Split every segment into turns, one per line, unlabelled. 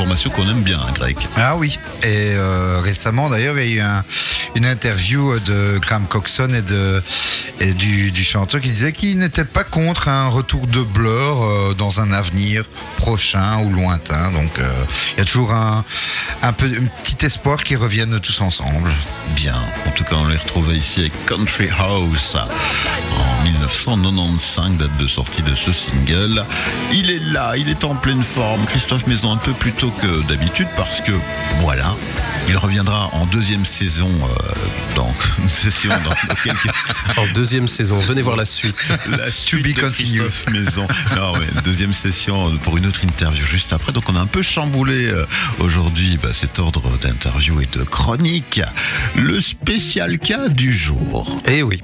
informations qu'on aime bien, hein, Greg.
Ah oui, et euh, récemment d'ailleurs, il y a eu un- une interview de Graham Coxon et, de, et du, du chanteur qui disait qu'il n'était pas contre un retour de Blur euh, dans un avenir prochain ou lointain. Donc euh, il y a toujours un, un, peu, un petit espoir qu'ils reviennent tous ensemble.
Bien. En tout cas, on les retrouvait ici avec Country House en 1995, date de sortie de ce single. Il est là, il est en pleine forme. Christophe Maison un peu plus tôt que d'habitude parce que voilà, il reviendra en deuxième saison euh, dans une session dans, dans quelques
En deuxième saison, venez voir la suite.
la suite de. Christophe Maison. Non, ouais, deuxième session pour une autre interview juste après. Donc on a un peu chamboulé euh, aujourd'hui bah, cet ordre d'interview et de chronique. Le spécial cas du jour.
Eh oui.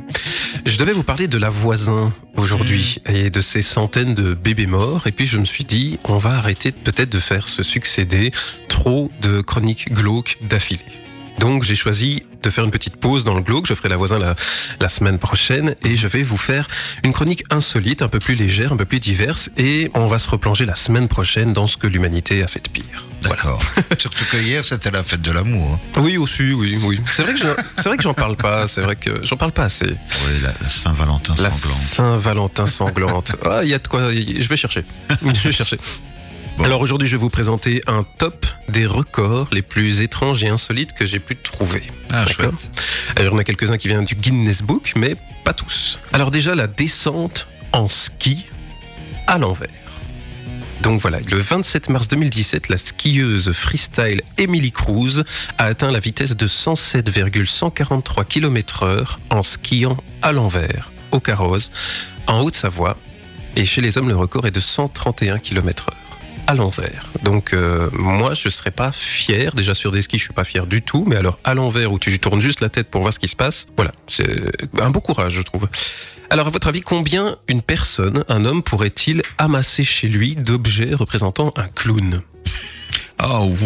Je devais vous parler de la voisin aujourd'hui et de ces centaines de bébés morts. Et puis je me suis dit, on va arrêter peut-être de faire se succéder trop de chroniques glauques d'affilée. Donc j'ai choisi de faire une petite pause dans le glauque. Je ferai la voisin la, la semaine prochaine et je vais vous faire une chronique insolite, un peu plus légère, un peu plus diverse. Et on va se replonger la semaine prochaine dans ce que l'humanité a fait de pire. Voilà.
D'accord.
Surtout que hier, c'était la fête de l'amour. hein.
Oui, aussi, oui, oui. C'est vrai que c'est vrai que j'en parle pas. C'est vrai que j'en parle pas assez.
Oui, la, la Saint-Valentin
La
sanglante.
Saint-Valentin sanglante. Ah, il y a de quoi. Je vais chercher. Je vais chercher.
Bon.
Alors aujourd'hui, je vais vous présenter un top des records les plus étranges et insolites que j'ai pu trouver.
Ah, chouette.
Alors, on a quelques-uns qui viennent du Guinness Book, mais pas tous. Alors déjà, la descente en ski à l'envers. Donc voilà, le 27 mars 2017, la skieuse freestyle Emily Cruz a atteint la vitesse de 107,143 km heure en skiant à l'envers, au carrosse, en Haute-Savoie. Et chez les hommes, le record est de 131 km heure à l'envers. Donc euh, moi, je serais pas fier. Déjà sur des skis, je suis pas fier du tout. Mais alors à l'envers, où tu tournes juste la tête pour voir ce qui se passe, voilà, c'est un beau courage, je trouve. Alors à votre avis, combien une personne, un homme, pourrait-il amasser chez lui d'objets représentant un clown?
Ah, ouh,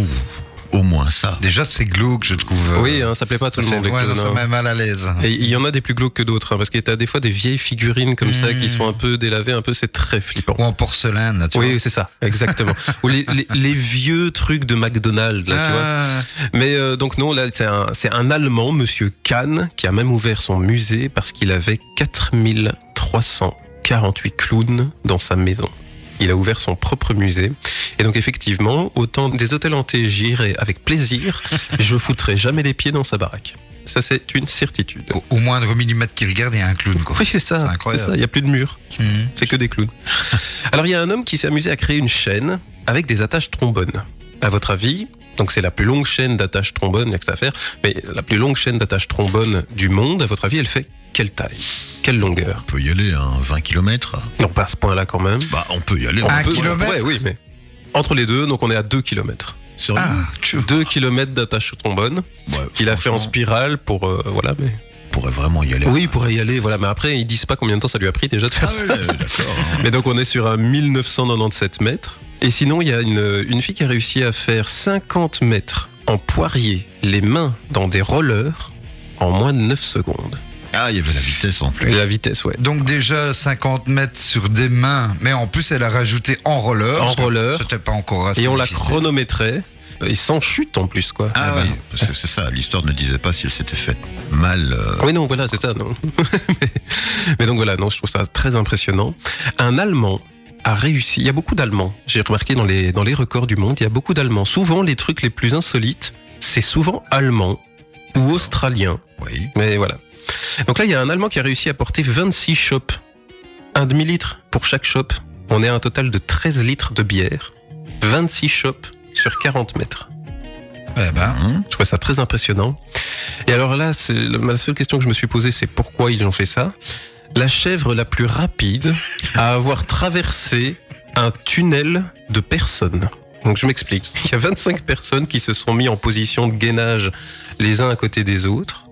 au moins ça.
Déjà, c'est glauque, je trouve. euh,
Oui, hein, ça plaît pas à tout le monde.
ouais,
clowns,
ça
hein.
met mal à l'aise.
Et il y en a des plus glauques que d'autres, hein, parce que t'as des fois des vieilles figurines comme ça qui sont un peu délavées, un peu, c'est très flippant.
Ou en porcelaine, là, tu vois.
Oui, c'est ça, exactement. Ou les, les- les vieux trucs de McDonald's, là, tu vois.
Ah,
Mais euh, donc non, là c'est un, c'est un Allemand, Monsieur Kahn, qui a même ouvert son musée parce qu'il avait 4348 clowns dans sa maison. Il a ouvert son propre musée. Et donc effectivement, autant des hôtels hantés, j'irai avec plaisir, je foutrai jamais les pieds dans sa baraque. Ça c'est une certitude.
au, au moindre millimètre qu'il regarde, il y a un clown, quoi.
Oui, c'est ça.
C'est incroyable.
Il n'y a plus de murs.
Mhm.
C'est que des clowns. Alors, il y a un homme qui s'est amusé à créer une chaîne avec des attaches trombones. À votre avis, donc c'est la plus longue chaîne d'attaches trombones, il n'y a que ça à faire, mais la plus longue chaîne d'attaches trombones du monde, à votre avis, elle fait quelle taille? Quelle longueur?
On peut y aller, hein, 20 km.
Non, pas à ce point-là quand même.
Bah, on peut y aller.
On
Un
on peut-
kilomètre
Ouais, oui, mais entre les deux, donc on est à 2 km.
Ah, tu
2 km d'attaches trombones
Ouais,
qu'il a fait en spirale pour... euh, voilà, mais...
pourrait vraiment y aller.
Oui, il pourrait y aller, voilà, mais après, ils disent pas combien de temps ça lui a pris déjà de faire
Ah
ça.
d'accord.
Mais donc on est sur un 1997 mètres. Et sinon, il y a une, une fille qui a réussi à faire 50 mètres en poirier, les mains dans des rollers, en moins de 9 secondes.
Ah, il y avait la vitesse en plus.
Et la vitesse, ouais.
Donc déjà 50 mètres sur des mains, mais en plus elle a rajouté en roller.
En roller.
C'était pas encore assez
Et on la chronométrait. Et sans chute en plus, quoi.
Ah,
Ah bah.
oui, parce que c'est ça, l'histoire ne disait pas si elle s'était faite mal. euh,
Oui, non, voilà, c'est ça. Non. mais, mais donc voilà, non, je trouve ça très impressionnant. Un Allemand a réussi. Il y a beaucoup d'Allemands. J'ai remarqué dans les, dans les records du monde, il y a beaucoup d'Allemands. Souvent, les trucs les plus insolites, c'est souvent allemand ou australien.
Oui.
Mais voilà. Donc là, il y a un Allemand qui a réussi à porter 26 chopes. Un demi-litre pour chaque chope. On est à un total de 13 litres de bière. 26 chopes sur 40 mètres.
Eh ben,
Hum,
Je trouve ça très impressionnant. Et alors là, la seule question que je me suis posée, c'est pourquoi ils ont fait ça? La chèvre la plus rapide à avoir traversé un tunnel de personnes. Donc je m'explique. Il y a 25 personnes qui se sont mis en position de gainage les uns à côté des autres.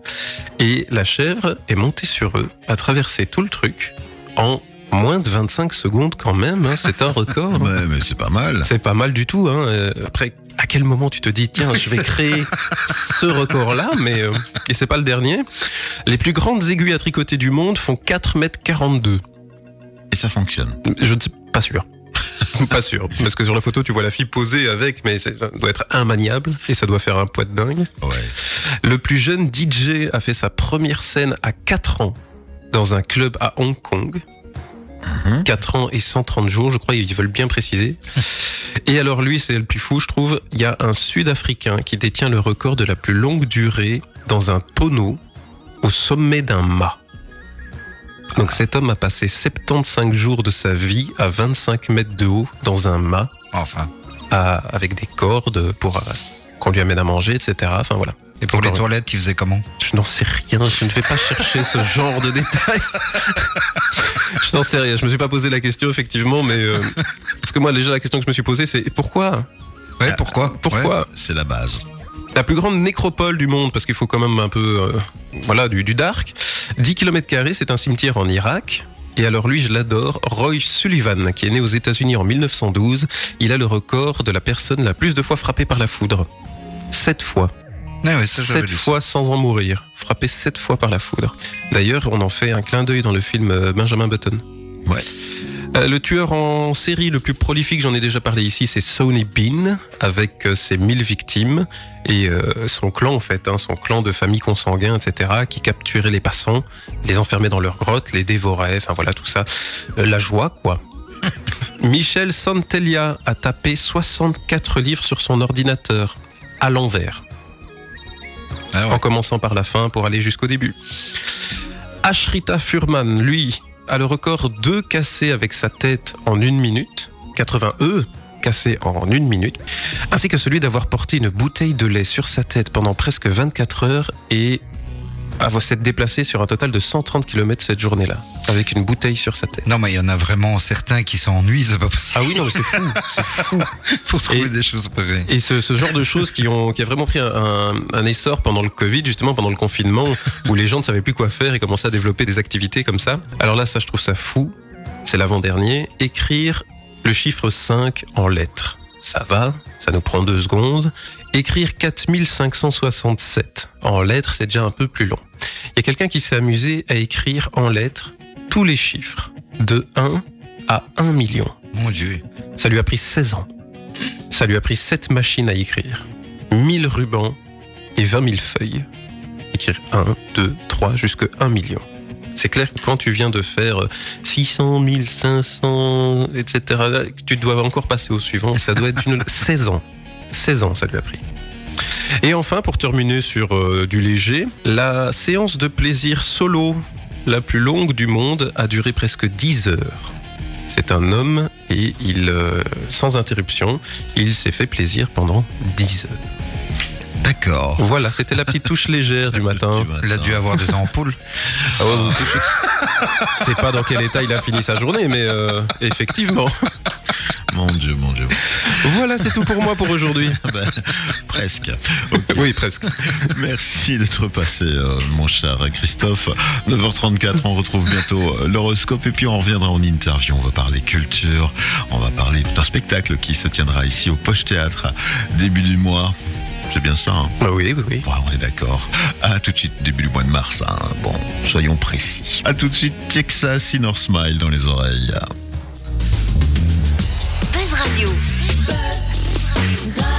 Et la chèvre est montée sur eux, a traversé tout le truc en moins de 25 secondes quand même. hein. C'est un record.
Ouais, mais c'est pas mal.
C'est pas mal du tout. Hein. Euh, Après, à quel moment tu te dis, tiens, je vais créer ce record-là, mais euh, et c'est pas le dernier. Les plus grandes aiguilles à tricoter du monde font 4 mètres 42.
Et ça fonctionne.
Je ne suis pas sûr. Pas sûr, parce que sur la photo, tu vois la fille posée avec, mais ça doit être immaniable et ça doit faire un poids de dingue.
Ouais.
Le plus jeune DJ a fait sa première scène à 4 ans dans un club à Hong Kong. 4 ans et 130 jours, je crois, ils veulent bien préciser. Et alors lui, c'est le plus fou, je trouve, il y a un Sud-Africain qui détient le record de la plus longue durée dans un tonneau au sommet d'un mât. Donc cet homme a passé 75 jours de sa vie à 25 mètres de haut dans un mât
Enfin.
à- avec des cordes pour euh, qu'on lui amène à manger, etc. Enfin voilà.
Et pour les toilettes, il faisait comment?
Je n'en sais rien, je ne vais pas chercher ce genre de détails. je n'en sais rien, je me suis pas posé la question effectivement, mais euh, parce que moi déjà la question que je me suis posée c'est pourquoi?
Ouais, pourquoi?
Pourquoi?
Ouais.
C'est la base.
la plus grande nécropole du monde, parce qu'il faut quand même un peu euh, voilà du, du dark, 10 km c'est un cimetière en Irak. Et alors lui, je l'adore, Roy Sullivan, qui est né aux États-Unis en 1912, il a le record de la personne la plus de fois frappée par la foudre. Sept fois.
Ouais, ouais, ça, j'avais
Sept
ça.
fois sans en mourir. Frappé sept fois par la foudre. D'ailleurs, on en fait un clin d'œil dans le film euh, Benjamin Button.
Ouais.
Euh, le tueur en série le plus prolifique, j'en ai déjà parlé ici, c'est Sonny Bean, avec euh, ses 1000 victimes et euh, son clan, en fait, hein, son clan de familles consanguins, etc., qui capturait les passants, les enfermait dans leurs grottes, les dévorait, enfin voilà, tout ça. La joie, quoi. Michel Santelia a tapé 64 livres sur son ordinateur, à l'envers
Ah ouais.
en commençant par la fin pour aller jusqu'au début. Ashrita Furman, lui, a le record 2 cassés avec sa tête en une minute, 80 E cassés en une minute, ainsi que celui d'avoir porté une bouteille de lait sur sa tête pendant presque 24 heures et avoir s'être déplacé sur un total de 130 km cette journée-là, avec une bouteille sur sa tête.
Non, mais il y en a vraiment certains qui s'ennuient, c'est pas possible.
Ah oui, non, mais c'est fou, c'est fou.
Pour trouver
Et-
des choses pareilles.
Et ce, ce genre de choses qui, ont, qui a vraiment pris un, un- un essor pendant le Covid, justement pendant le confinement, où les gens ne savaient plus quoi faire et commençaient à développer des activités comme ça. Alors là, ça, je trouve ça fou. C'est l'avant-dernier. Écrire le chiffre 5 en lettres. Ça va, ça nous prend deux secondes. Écrire 4567 en lettres, c'est déjà un peu plus long. Il y a quelqu'un qui s'est amusé à écrire en lettres tous les chiffres de 1 à 1 million.
Mon Dieu.
Ça lui a pris 16 ans. Ça lui a pris 7 machines à écrire, 1000 rubans et 20 000 feuilles. Écrire 1, 2, 3, jusque 1 million. C'est clair que quand tu viens de faire euh, 600 000, 500, etc., tu dois encore passer au suivant. Ça doit être une 16 ans. 16 ans, ça lui a pris. Et enfin, pour terminer sur euh, du léger, la séance de plaisir solo la plus longue du monde a duré presque 10 heures. C'est un homme et il, euh, sans interruption, il s'est fait plaisir pendant 10 heures.
D'accord.
Voilà, c'était la petite touche légère du matin.
Il a dû avoir des ampoules.
Ah ouais, vous touchez- C'est pas dans quel état il a fini sa journée, mais euh, effectivement.
Mon Dieu, mon Dieu.
Voilà, c'est tout pour moi pour aujourd'hui.
Ben, presque.
Oui, presque.
Merci d'être passé, euh, mon cher Christophe. 9h34, on retrouve bientôt euh, l'horoscope et puis on reviendra en interview. On va parler culture, on va parler d'un spectacle qui se tiendra ici au Poche Théâtre début du mois. C'est bien ça, hein
Ah oui, oui, oui.
Ouais, on est d'accord. À tout de suite, début du mois de mars. hein. Bon, soyons précis. À tout de suite, Texas Inner Smile dans les oreilles.
Buzz Radio.
Radio.